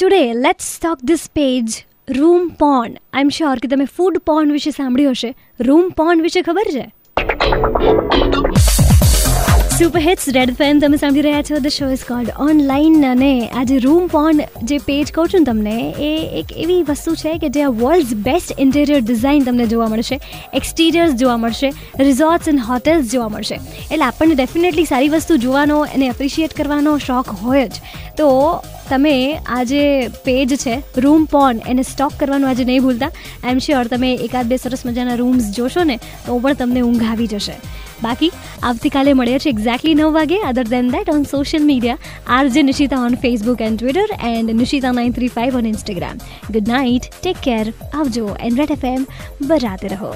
Today let's talk this page room porn I am sure કે તમે food porn વિશે સાંભળ્યું હશે. રૂમ પોર્ન વિશે ખબર છે? સુપર હિટ્સ રેડ ફેન તમે સાંભળી રહ્યા છો the show is called online અને આજે રૂમ પોન જે પેજ કહું છું તમને, એ એક એવી વસ્તુ છે કે જે આ વર્લ્ડ્સ બેસ્ટ ઇન્ટિરિયર ડિઝાઇન તમને જોવા મળશે એક્સટીરિયર્સ જોવા મળશે રિઝોર્ટ્સ એન્ડ હોટેલ્સ જોવા મળશે. એટલે આપણને ડેફિનેટલી સારી વસ્તુ જોવાનો, એને એપ્રિશિએટ કરવાનો શોખ હોય જ. તો તમે આ જે પેજ છે રૂમ પોન એને સ્ટોક કરવાનું આજે નહીં ભૂલતા. આઈ એમ શ્યોર તમે એકાદ બે સરસ મજાના રૂમ્સ જોશો ને, તો પણ તમને ઊંઘ આવી જશે. બાકી આવતીકાલે મળીએ છીએ એક્ઝેક્ટલી નવ વાગે other than that on social media R J Nishita on Facebook and Twitter and Nishita nine three five on Instagram good night take care આવજો એન્ડ રેટ એફ એમ બરાતે રહો.